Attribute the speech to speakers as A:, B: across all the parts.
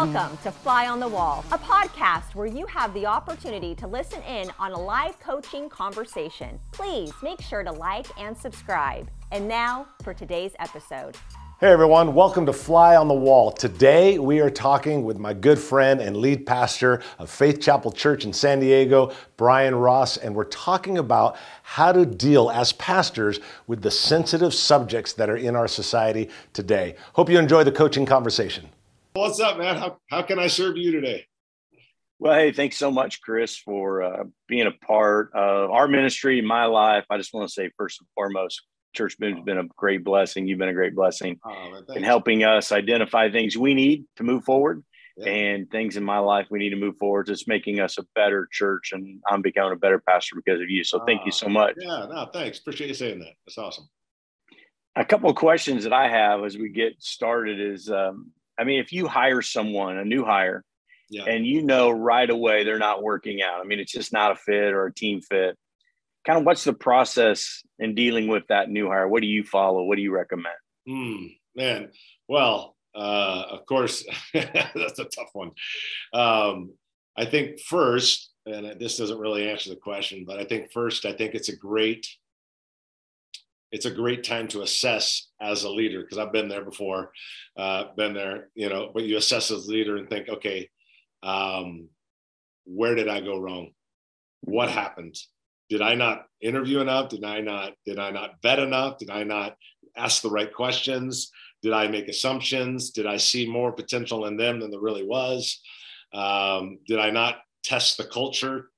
A: Welcome to Fly on the Wall, a podcast where you have the opportunity to listen in on a live coaching conversation. Please make sure to like and subscribe. And now for today's episode.
B: Hey everyone, welcome to Fly on the Wall. Today we are talking with my good friend and lead pastor of Faith Chapel Church in San Diego, Brian Ross, and we're talking about how to deal as pastors with the sensitive subjects that are in our society today. Hope you enjoy the coaching conversation.
C: What's up, man? How, how can I serve you today?
D: Well, hey, thanks so much, Chris, for uh, being a part of our ministry, my life. I just want to say, first and foremost, Church Boom's been a great blessing. You've been a great blessing oh, in helping us identify things we need to move forward yeah. and things in my life we need to move forward. It's making us a better church, and I'm becoming a better pastor because of you. So thank uh, you so ah, much.
C: Yeah, no, thanks. Appreciate you saying that. That's awesome.
D: A couple of questions that I have as we get started is um, I mean, if you hire someone, a new hire, yeah. and you know right away they're not working out, I mean, it's just not a fit or a team fit. Kind of what's the process in dealing with that new hire? What do you follow? What do you recommend?
C: Mm, man, well, uh, of course, that's a tough one. Um, I think first, and this doesn't really answer the question, but I think first, I think it's a great it's a great time to assess as a leader because I've been there before, uh, been there, you know. But you assess as a leader and think, okay, um, where did I go wrong? What happened? Did I not interview enough? Did I not? Did I not vet enough? Did I not ask the right questions? Did I make assumptions? Did I see more potential in them than there really was? Um, did I not test the culture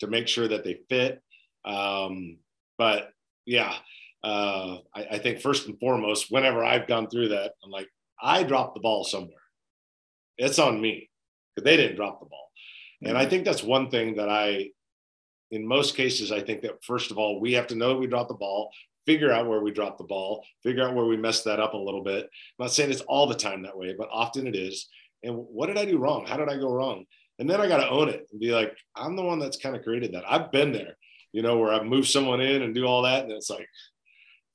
C: to make sure that they fit? Um, but yeah, uh, I, I, think first and foremost, whenever I've gone through that, I'm like, I dropped the ball somewhere. It's on me because they didn't drop the ball. And I mm-hmm. think that's one thing that I, in most cases, I think that first of all, we have to know that we dropped the ball, figure out where we dropped the ball, figure out where we messed that up a little bit. I'm not saying it's all the time that way, but often it is. And what did I do wrong? How did I go wrong? And then I got to own it and be like, I'm the one that's kind of created that. I've been there, you know, where I've moved someone in and do all that. And it's like,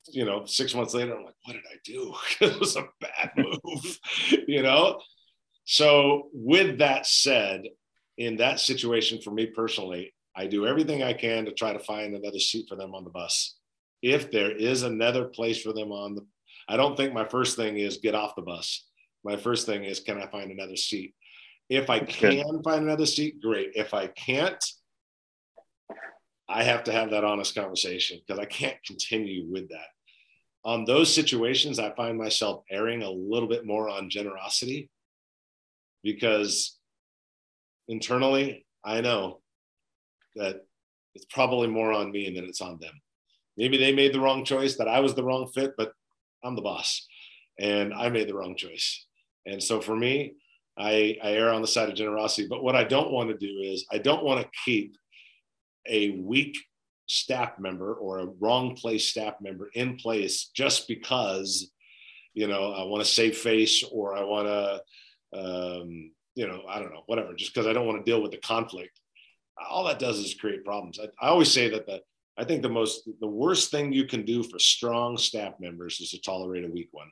C: you know, six months later, I'm like, what did I do? it was a bad move, you know? So, with that said, in that situation for me personally, I do everything I can to try to find another seat for them on the bus. If there is another place for them on the, I don't think my first thing is get off the bus. My first thing is, can I find another seat? If I can find another seat, great. If I can't, I have to have that honest conversation because I can't continue with that. On those situations, I find myself erring a little bit more on generosity because internally, I know that it's probably more on me than it's on them. Maybe they made the wrong choice, that I was the wrong fit, but I'm the boss and I made the wrong choice. And so for me, I, I err on the side of generosity. But what I don't want to do is I don't want to keep a weak staff member or a wrong place staff member in place just because you know i want to save face or i want to um, you know i don't know whatever just because i don't want to deal with the conflict. All that does is create problems. I, I, always say that the i think the most the worst thing you can do for strong staff members is to tolerate a weak one.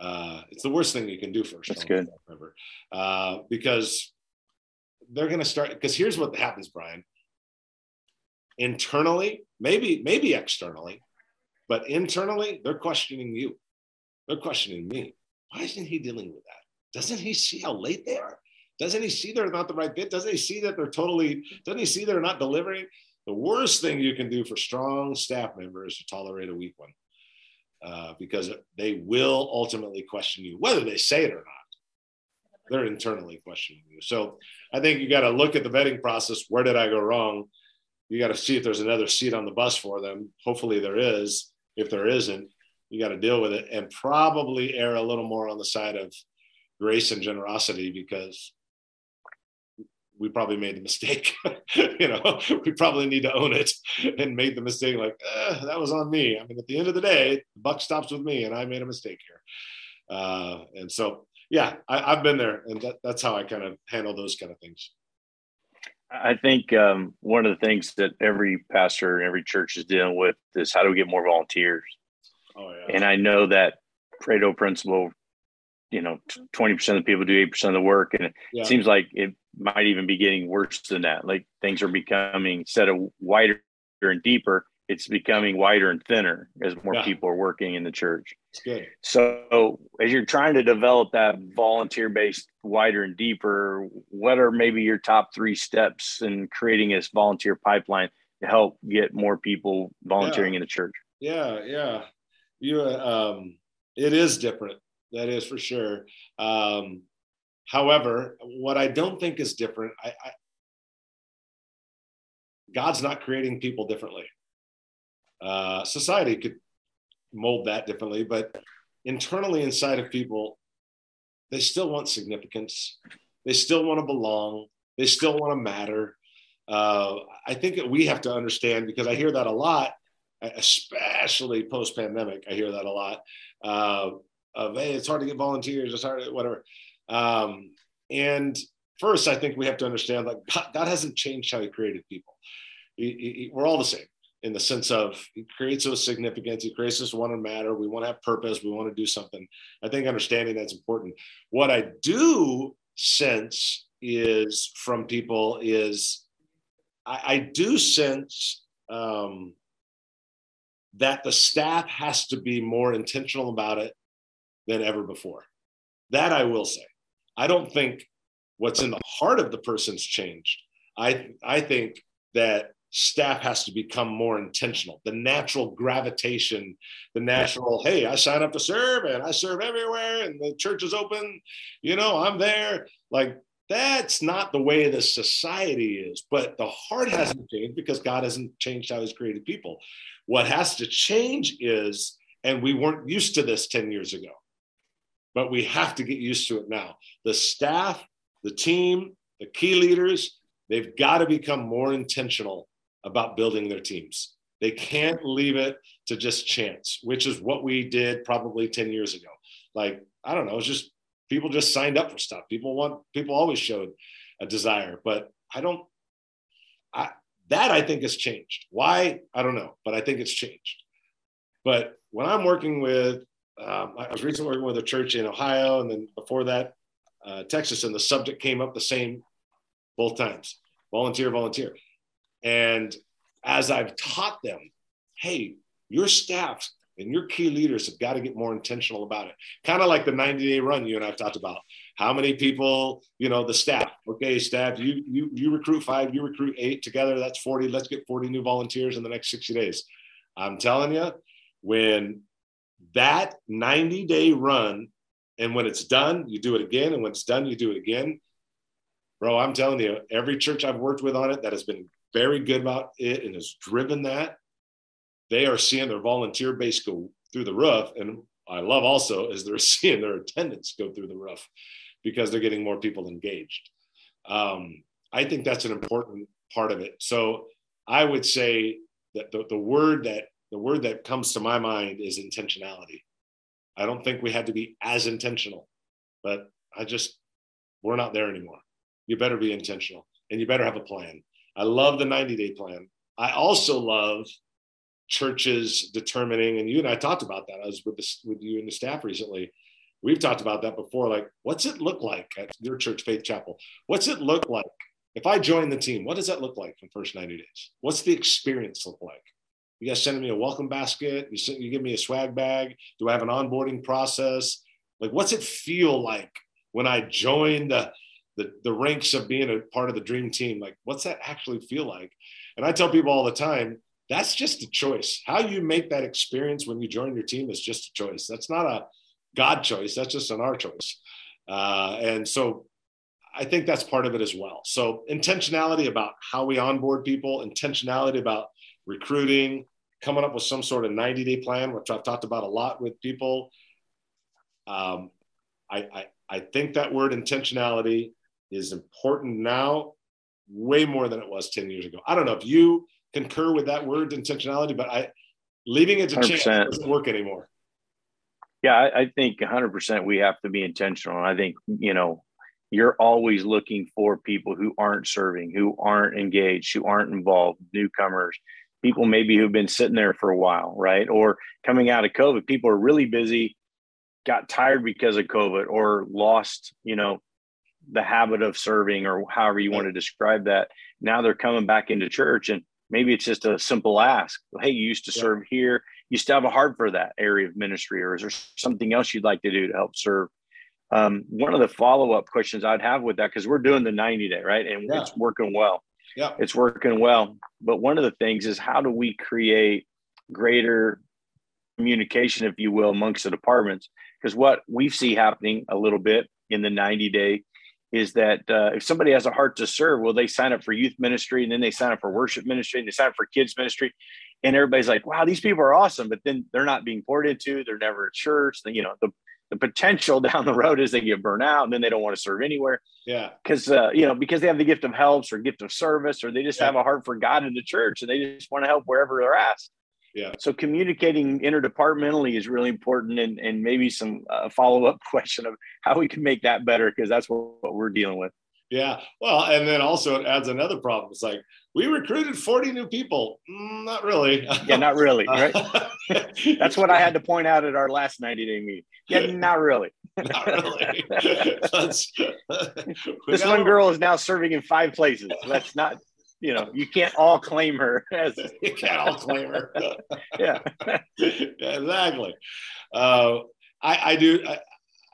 C: Uh, it's the worst thing you can do for a strong staff member. Uh, because they're going to start because here's what happens brian internally, maybe maybe externally, but internally they're questioning you. They're questioning me. Why isn't he dealing with that? Doesn't he see how late they are? Doesn't he see they're not the right fit? Doesn't he see that they're totally? Doesn't he see they're not delivering? The worst thing you can do for strong staff members is to tolerate a weak one, uh, because they will ultimately question you, whether they say it or not they're internally questioning you. So I think you got to look at the vetting process. Where did I go wrong? You got to see if there's another seat on the bus for them. Hopefully there is. If there isn't, you got to deal with it and probably err a little more on the side of grace and generosity because we probably made the mistake. you know, we probably need to own it and made the mistake like, eh, that was on me. I mean, at the end of the day, the buck stops with me and I made a mistake here. Uh, and so, yeah, I, have been there and that, that's how I kind of handle those kind of things.
D: I think um, one of the things that every pastor and every church is dealing with is how do we get more volunteers? Oh, yeah. And I know that Pareto principle you know, 20% of the people do 8% of the work. And it yeah. seems like it might even be getting worse than that. Like things are becoming, instead of wider and deeper, it's becoming wider and thinner as more yeah. people are working in the church. So as you're trying to develop that volunteer based wider and deeper, what are maybe your top three steps in creating this volunteer pipeline to help get more people volunteering
C: yeah.
D: in the church?
C: Yeah, yeah. You um it is different that is for sure. Um, however, what I don't think is different, I, I, God's not creating people differently. Uh, society could mold that differently, but internally inside of people, they still want significance. They still want to belong. They still want to matter. Uh, I think that we have to understand because I hear that a lot, especially post pandemic. I hear that a lot. Uh, of hey, it's hard to get volunteers, it's hard, whatever. Um, and first, I think we have to understand like God, God hasn't changed how He created people. He, he, we're all the same in the sense of He creates us significance. He creates us want to matter. We want to have purpose. We want to do something. I think understanding that's important. What I do sense is from people is I, I do sense um, that the staff has to be more intentional about it than ever before. That I will say. I don't think what's in the heart of the person's changed. I I think that staff has to become more intentional. The natural gravitation, the natural, hey, I sign up to serve and I serve everywhere and the church is open, you know, I'm there. Like that's not the way the society is, but the heart hasn't changed because God hasn't changed how he's created people. What has to change is, and we weren't used to this 10 years ago, but we have to get used to it now. The staff, the team, the key leaders, they've got to become more intentional about building their teams. They can't leave it to just chance, which is what we did probably 10 years ago. Like, I don't know, it's just people just signed up for stuff. People want, people always showed a desire, but I don't, I, that I think has changed. Why? I don't know, but I think it's changed. But when I'm working with um, I was recently working with a church in Ohio, and then before that, uh, Texas, and the subject came up the same both times volunteer, volunteer. And as I've taught them, hey, your staff and your key leaders have got to get more intentional about it. Kind of like the 90 day run you and I've talked about. How many people, you know, the staff, okay, staff, you, you, you recruit five, you recruit eight together, that's 40. Let's get 40 new volunteers in the next 60 days. I'm telling you, when that 90 day run, and when it's done, you do it again. And when it's done, you do it again. Bro, I'm telling you, every church I've worked with on it that has been very good about it and has driven that, they are seeing their volunteer base go through the roof. And I love also is they're seeing their attendance go through the roof because they're getting more people engaged. Um, I think that's an important part of it. So I would say that the, the word that the word that comes to my mind is intentionality. I don't think we had to be as intentional, but I just, we're not there anymore. You better be intentional and you better have a plan. I love the 90 day plan. I also love churches determining, and you and I talked about that. I was with, this, with you and the staff recently. We've talked about that before. Like, what's it look like at your church, Faith Chapel? What's it look like? If I join the team, what does that look like for the first 90 days? What's the experience look like? You guys sending me a welcome basket? You, send, you give me a swag bag? Do I have an onboarding process? Like, what's it feel like when I join the, the, the ranks of being a part of the dream team? Like, what's that actually feel like? And I tell people all the time, that's just a choice. How you make that experience when you join your team is just a choice. That's not a God choice. That's just an our choice. Uh, and so I think that's part of it as well. So intentionality about how we onboard people, intentionality about recruiting, coming up with some sort of 90 day plan, which I've talked about a lot with people. Um, I, I, I think that word intentionality is important now, way more than it was 10 years ago. I don't know if you concur with that word intentionality, but I leaving it to 100%. chance doesn't work anymore.
D: Yeah, I, I think 100% we have to be intentional. And I think, you know, you're always looking for people who aren't serving, who aren't engaged, who aren't involved, newcomers people maybe who've been sitting there for a while, right? Or coming out of COVID, people are really busy. got tired because of COVID or lost, you know, the habit of serving or however you want to describe that. Now they're coming back into church and maybe it's just a simple ask. Hey, you used to yeah. serve here. You still have a heart for that area of ministry, or is there something else you'd like to do to help serve? Um, one of the follow up questions I'd have with that, because we're doing the 90 day, right? And yeah. it's working well.
C: Yeah.
D: It's working well. But one of the things is how do we create greater communication, if you will, amongst the departments? Because what we see happening a little bit in the 90 day is that uh, if somebody has a heart to serve, well, they sign up for youth ministry and then they sign up for worship ministry and they sign up for kids ministry. And everybody's like, wow, these people are awesome. But then they're not being poured into, they're never at church. You know, the, the potential down the road is they get burnt out and then they don't want to serve anywhere.
C: Yeah.
D: Because, uh, you know, because they have the gift of helps or gift of service or they just yeah. have a heart for God in the church and they just want to help wherever they're asked.
C: Yeah.
D: So communicating interdepartmentally is really important, and and maybe some uh, follow up question of how we can make that better because that's what, what we're dealing with.
C: Yeah. Well, and then also it adds another problem. It's like we recruited 40 new people. Mm, not really.
D: Yeah, not really. Right. That's what I had to point out at our last 90 day meeting. Yeah, not really.
C: not really.
D: this one girl is now serving in five places. That's not you know, you can't all claim her as
C: you can't all claim her. yeah. exactly. Uh, I, I do. I,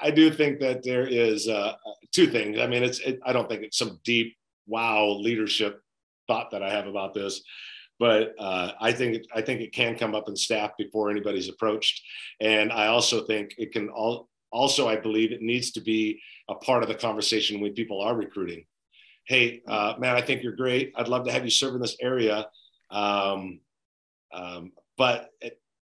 C: I, do think that there is uh, two things. I mean, it's. It, I don't think it's some deep wow leadership thought that I have about this, but uh, I think I think it can come up in staff before anybody's approached, and I also think it can all. Also, I believe it needs to be a part of the conversation when people are recruiting hey, uh, man, I think you're great. I'd love to have you serve in this area. Um, um, but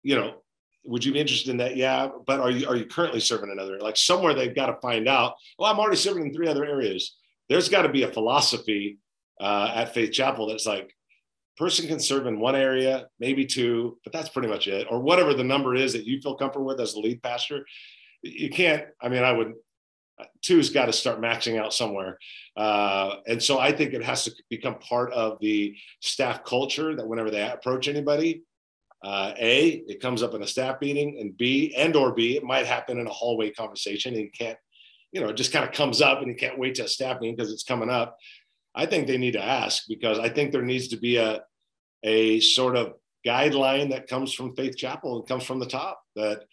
C: you know, would you be interested in that? Yeah, but are you are you currently serving another? Like somewhere they've got to find out. Well, I'm already serving in three other areas. There's got to be a philosophy uh, at Faith Chapel that's like, person can serve in one area, maybe two, but that's pretty much it, or whatever the number is that you feel comfortable with as the lead pastor. You can't. I mean, I would two's got to start matching out somewhere. Uh, and so I think it has to become part of the staff culture that whenever they approach anybody, uh, A, it comes up in a staff meeting, and B, and or B, it might happen in a hallway conversation and you can't, you know, it just kind of comes up and you can't wait to a staff meeting because it's coming up. I think they need to ask because I think there needs to be a, a sort of guideline that comes from Faith Chapel and comes from the top that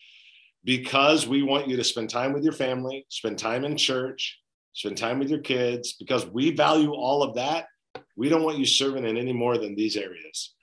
C: because we want you to spend time with your family, spend time in church, spend time with your kids, because we value all of that. We don't want you serving in any more than these areas.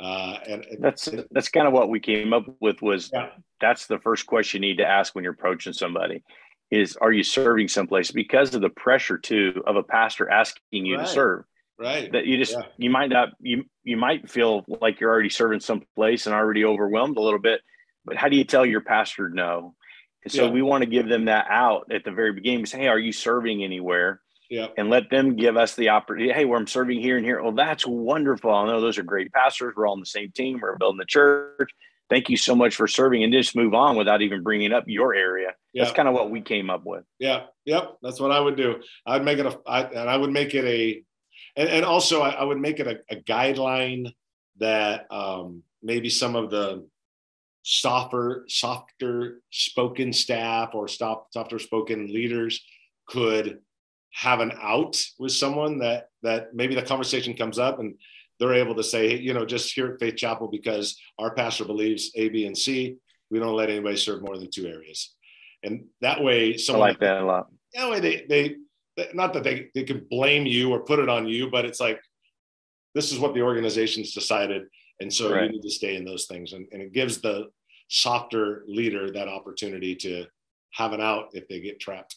C: Uh, and, and,
D: that's that's kind of what we came up with. Was yeah. that's the first question you need to ask when you're approaching somebody is are you serving someplace because of the pressure too of a pastor asking you right. to serve
C: right
D: that you just yeah. you might not you you might feel like you're already serving someplace and already overwhelmed a little bit but how do you tell your pastor no? And so yeah. we want to give them that out at the very beginning. Say, hey, are you serving anywhere?
C: Yeah.
D: And let them give us the opportunity. Hey, where I'm serving here and here. Oh, that's wonderful. I know those are great pastors. We're all on the same team. We're building the church. Thank you so much for serving and just move on without even bringing up your area. Yeah. That's kind of what we came up with.
C: Yeah. Yep. That's what I would do. I'd make it a, I, and I would make it a, and, and also I, I would make it a, a guideline that um, maybe some of the softer, softer spoken staff or stop, softer spoken leaders could have an out with someone that that maybe the conversation comes up and they're able to say, you know, just here at Faith Chapel because our pastor believes A, B, and C, we don't let anybody serve more than two areas. And that way, someone
D: I like that a lot.
C: That way, they they not that they they can blame you or put it on you, but it's like this is what the organization's decided and so right. you need to stay in those things. And, and it gives the softer leader that opportunity to have an out if they get trapped.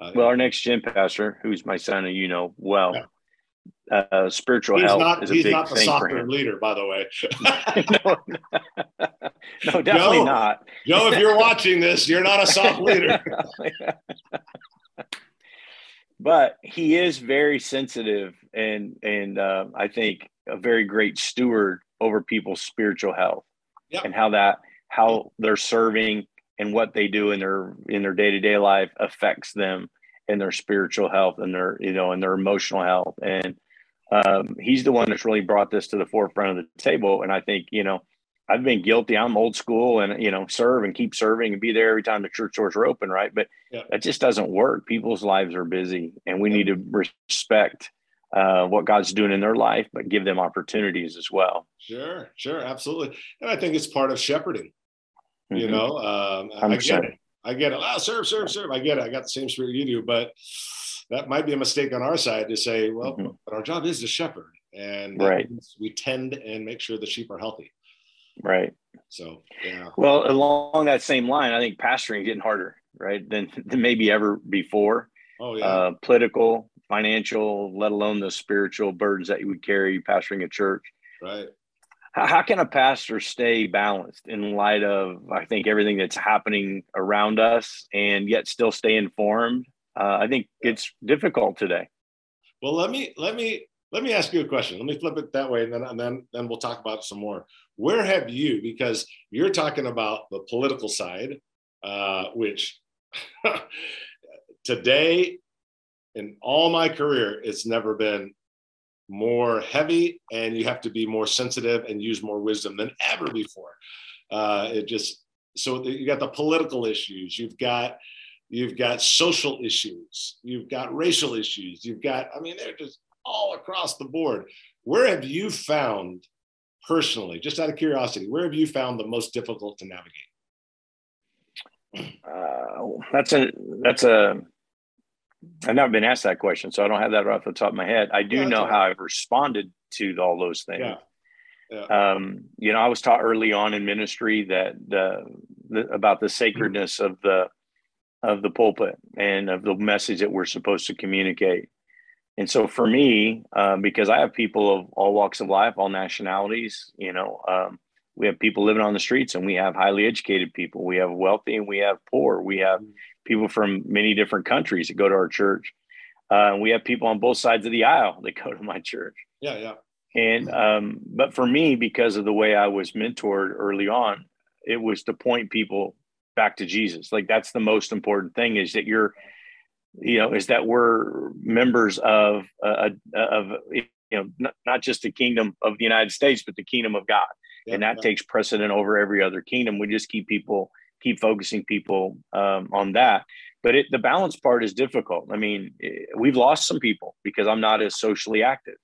D: Uh, well, our next gen pastor, who's my son, and you know well, yeah. uh, spiritual he's health
C: not,
D: is a big
C: not the
D: thing
C: softer
D: for him.
C: leader, by the way.
D: no, no, definitely
C: Joe,
D: not.
C: Joe, if you're watching this, you're not a soft leader.
D: but he is very sensitive, and and uh, I think a very great steward over people's spiritual health and how that how they're serving and what they do in their in their day-to-day life affects them and their spiritual health and their you know and their emotional health and um, he's the one that's really brought this to the forefront of the table and i think you know I've been guilty. I'm old school and, you know, serve and keep serving and be there every time the church doors are open. Right. But yeah. that just doesn't work. People's lives are busy and we need to respect uh, what God's doing in their life, but give them opportunities as well.
C: Sure. Sure. Absolutely. And I think it's part of shepherding, mm-hmm. you know, um, I get it. I get it. Oh, serve, serve, serve. I get it. I got the same spirit you do, but that might be a mistake on our side to say, well, mm-hmm. but our job is to shepherd and
D: right.
C: we tend and make sure the sheep are healthy.
D: Right.
C: So yeah.
D: Well, along that same line, I think pastoring is getting harder, right, than, than maybe ever before.
C: Oh yeah.
D: Uh, political, financial, let alone the spiritual burdens that you would carry pastoring a church.
C: Right.
D: How, how can a pastor stay balanced in light of I think everything that's happening around us and yet still stay informed? Uh, I think it's difficult today.
C: Well, let me let me let me ask you a question. Let me flip it that way, and then and then then we'll talk about it some more. Where have you? Because you're talking about the political side, uh, which today, in all my career, it's never been more heavy, and you have to be more sensitive and use more wisdom than ever before. Uh, it just so you got the political issues, you've got you've got social issues, you've got racial issues, you've got I mean they're just all across the board. Where have you found personally, just out of curiosity, where have you found the most difficult to navigate?
D: Uh, that's a that's a I've never been asked that question, so I don't have that off the top of my head. I do yeah, know right. how I've responded to all those things.
C: Yeah. Yeah.
D: Um, you know, I was taught early on in ministry that the, the about the sacredness mm-hmm. of the of the pulpit and of the message that we're supposed to communicate. And so for me, um, because I have people of all walks of life, all nationalities, you know, um, we have people living on the streets and we have highly educated people. We have wealthy and we have poor. We have people from many different countries that go to our church. Uh, and we have people on both sides of the aisle that go to my church.
C: Yeah, yeah.
D: And um, but for me, because of the way I was mentored early on, it was to point people back to Jesus. Like that's the most important thing is that you're you know, is that we're members of uh, of you know not, not just the kingdom of the United States, but the kingdom of God, yeah, and that yeah. takes precedent over every other kingdom. We just keep people keep focusing people um, on that. But it, the balance part is difficult. I mean, it, we've lost some people because I'm not as socially active.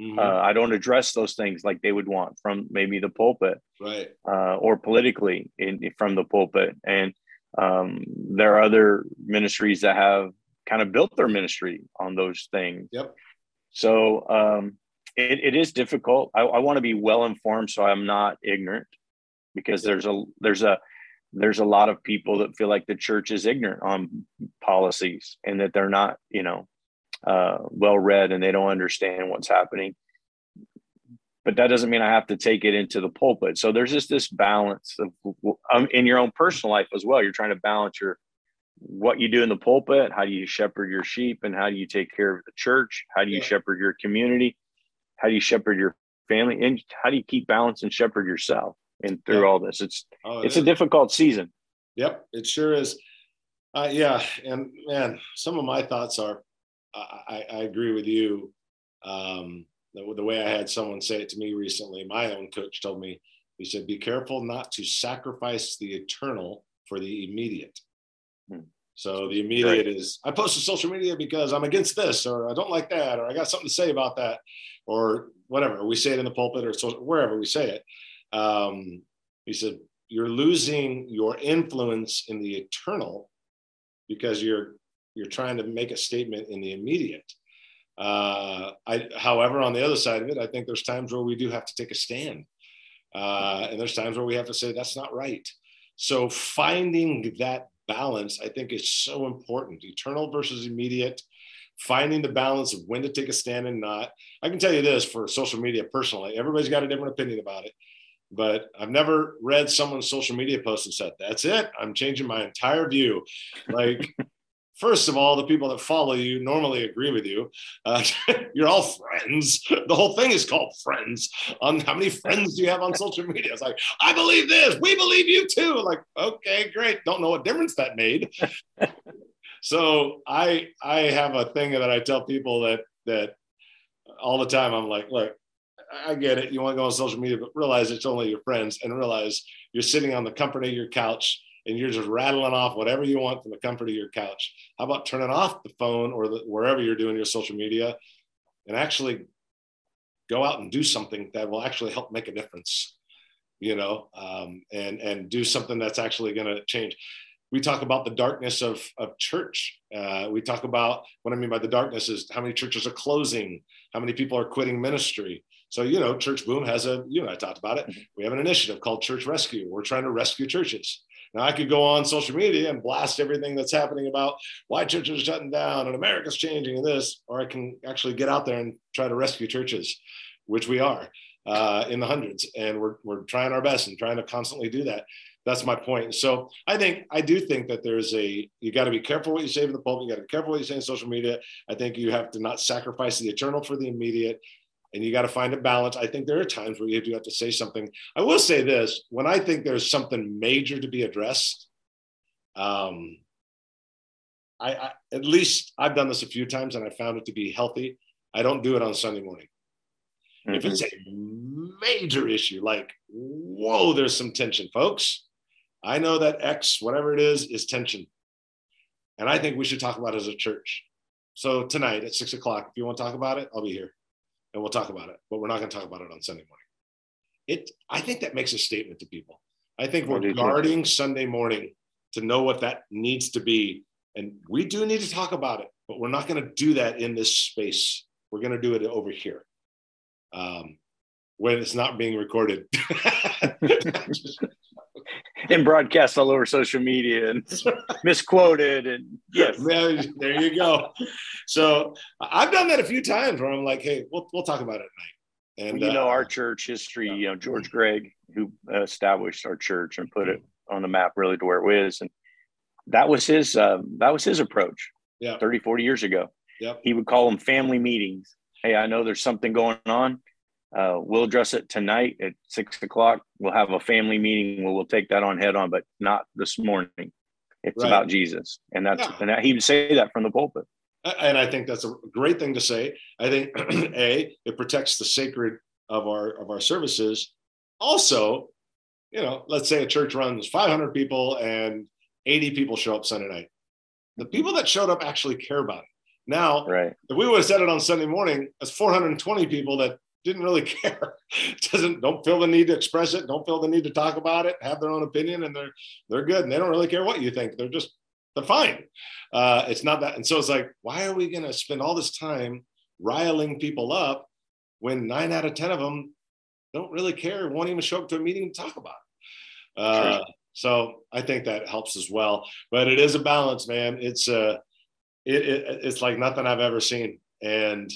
D: Mm-hmm. Uh, I don't address those things like they would want from maybe the pulpit,
C: right,
D: uh, or politically in, from the pulpit. And um, there are other ministries that have kind of built their ministry on those things.
C: Yep.
D: So um, it, it is difficult. I, I want to be well informed so I'm not ignorant because there's a there's a there's a lot of people that feel like the church is ignorant on policies and that they're not you know uh, well read and they don't understand what's happening but that doesn't mean i have to take it into the pulpit so there's just this balance of um, in your own personal life as well you're trying to balance your what you do in the pulpit, how do you shepherd your sheep, and how do you take care of the church? How do you yeah. shepherd your community? How do you shepherd your family? And how do you keep balance and shepherd yourself? And through yeah. all this, it's oh, it it's is. a difficult season.
C: Yep, it sure is. Uh, yeah, and man, some of my thoughts are, I, I agree with you. Um, the, the way I had someone say it to me recently, my own coach told me, he said, "Be careful not to sacrifice the eternal for the immediate." Hmm. So the immediate right. is I post to social media because I'm against this, or I don't like that, or I got something to say about that, or whatever. We say it in the pulpit or so, wherever we say it. Um, he said, You're losing your influence in the eternal because you're you're trying to make a statement in the immediate. Uh, I, however, on the other side of it, I think there's times where we do have to take a stand, uh, and there's times where we have to say that's not right. So finding that balance, I think, is so important. Eternal versus immediate, finding the balance of when to take a stand and not. I can tell you this for social media personally, everybody's got a different opinion about it. But I've never read someone's social media post and said, that's it. I'm changing my entire view. Like, first of all, the people that follow you normally agree with you. Uh, you're all friends. The whole thing is called friends. On how many friends do you have on social media? It's like, I believe this. We believe you too. Like, okay, great. Don't know what difference that made. so I I have a thing that I tell people that that all the time. I'm like, look, I get it. You want to go on social media, but realize it's only your friends and realize you're sitting on the comfort of your couch and you're just rattling off whatever you want from the comfort of your couch. How about turning off the phone or the, wherever you're doing your social media and actually go out and do something that will actually help make a difference, you know, um, and, and do something that's actually going to change. We talk about the darkness of, of church. Uh, we talk about what I mean by the darkness is how many churches are closing, how many people are quitting ministry. So, you know, Church Boom has a, you know, I talked about it. Mm-hmm. We have an initiative called Church Rescue. We're trying to rescue churches. Now, I could go on social media and blast everything that's happening about why churches are shutting down and America's changing and this, or I can actually get out there and try to rescue churches, which we are uh, in the hundreds. And we're, we're trying our best and trying to constantly do that. That's my point. So I think, I do think that there's a, you got to be careful what you say in the pulpit. You got to be careful what you say in social media. I think you have to not sacrifice the eternal for the immediate and you got to find a balance. I think there are times where you do have to say something. I will say this: when I think there's something major to be addressed, um, I, I, at least I've done this a few times and I found it to be healthy. I don't do it on Sunday morning. Mm-hmm. If it's a major issue, like whoa, there's some tension, folks. I know that X, whatever it is, is tension, and I think we should talk about it as a church. So tonight at six o'clock, if you want to talk about it, I'll be here and we'll talk about it, but we're not going to talk about it on Sunday morning. It, I think that makes a statement to people. I think we're guarding Sunday morning to know what that needs to be. And we do need to talk about it, but we're not going to do that in this space. We're going to do it over here um, when it's not being recorded.
D: and broadcast all over social media and misquoted and yes.
C: There, there, you go. So i've done that a few times where i'm like hey we'll, we'll talk about it at night.
D: And well, you know uh, our church history you know george gregg who established our church and put it on the map really to where it is and that was his uh, that was his approach yeah. 30 40 years ago.
C: Yep.
D: he would call them family meetings. Hey i know there's something going on uh, we'll address it tonight at six o'clock. We'll have a family meeting where we'll take that on head on, but not this morning. It's right. about Jesus, and that's yeah. and that, he would say that from the pulpit.
C: And I think that's a great thing to say. I think a it protects the sacred of our of our services. Also, you know, let's say a church runs 500 people and 80 people show up Sunday night. The people that showed up actually care about it. Now,
D: right.
C: if we would have said it on Sunday morning, that's 420 people that didn't really care. Doesn't don't feel the need to express it. Don't feel the need to talk about it. Have their own opinion, and they're they're good, and they don't really care what you think. They're just they're fine. Uh, it's not that, and so it's like, why are we going to spend all this time riling people up when nine out of ten of them don't really care, won't even show up to a meeting to talk about it? Uh, so I think that helps as well. But it is a balance, man. It's uh, it, it it's like nothing I've ever seen, and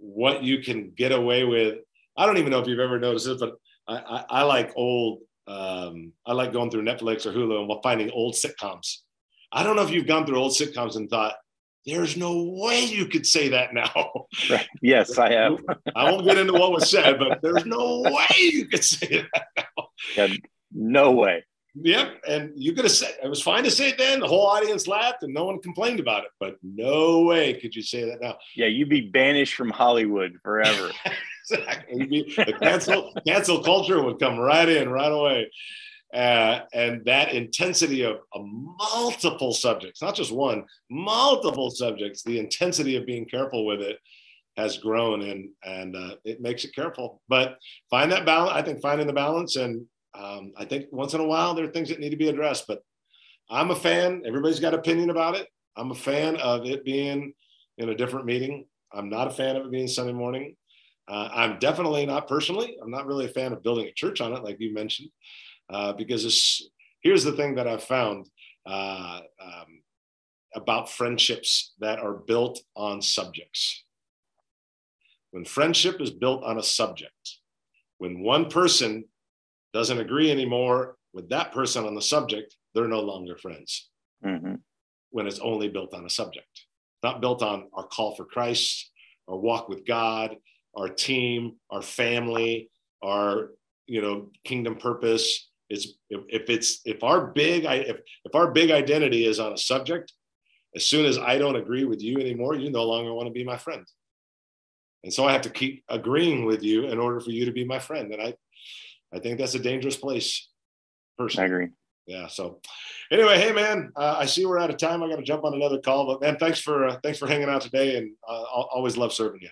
C: what you can get away with. I don't even know if you've ever noticed this, but I, I, I like old. Um, I like going through Netflix or Hulu and finding old sitcoms. I don't know if you've gone through old sitcoms and thought, there's no way you could say that now.
D: Right. Yes, I have.
C: I won't get into what was said, but there's no way you could say that now.
D: Yeah, no way.
C: Yep. And you could have said it was fine to say it then. The whole audience laughed and no one complained about it. But no way could you say that now.
D: Yeah, you'd be banished from Hollywood forever.
C: exactly. Be, the cancel cancel culture would come right in right away. Uh, and that intensity of, of, multiple subjects, not just one, multiple subjects, the intensity of being careful with it has grown and and uh, it makes it careful. But find that balance. I think finding the balance and um, I think once in a while there are things that need to be addressed, but I'm a fan. Everybody's got opinion about it. I'm a fan of it being in a different meeting. I'm not a fan of it being Sunday morning. Uh, I'm definitely not personally. I'm not really a fan of building a church on it, like you mentioned, uh, because it's, here's the thing that I've found uh, um, about friendships that are built on subjects. When friendship is built on a subject, when one person doesn't agree anymore with that person on the subject, they're no longer friends. Mm-hmm. When it's only built on a subject, not built on our call for Christ, our walk with God, our team, our family, our you know kingdom purpose. It's if, if it's if our big if if our big identity is on a subject, as soon as I don't agree with you anymore, you no longer want to be my friend. and so I have to keep agreeing with you in order for you to be my friend. And I, I think that's a dangerous place.
D: Personally. I agree.
C: Yeah. So, anyway, hey man, uh, I see we're out of time. I got to jump on another call, but man, thanks for uh, thanks for hanging out today, and uh, always love serving you.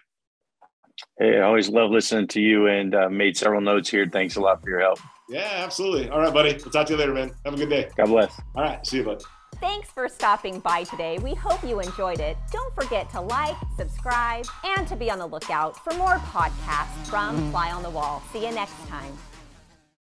D: Hey, I always love listening to you, and uh, made several notes here. Thanks a lot for your help.
C: Yeah, absolutely. All right, buddy. We'll talk to you later, man. Have a good day.
D: God bless.
C: All right. See you, bud.
A: Thanks for stopping by today. We hope you enjoyed it. Don't forget to like, subscribe, and to be on the lookout for more podcasts from Fly on the Wall. See you next time.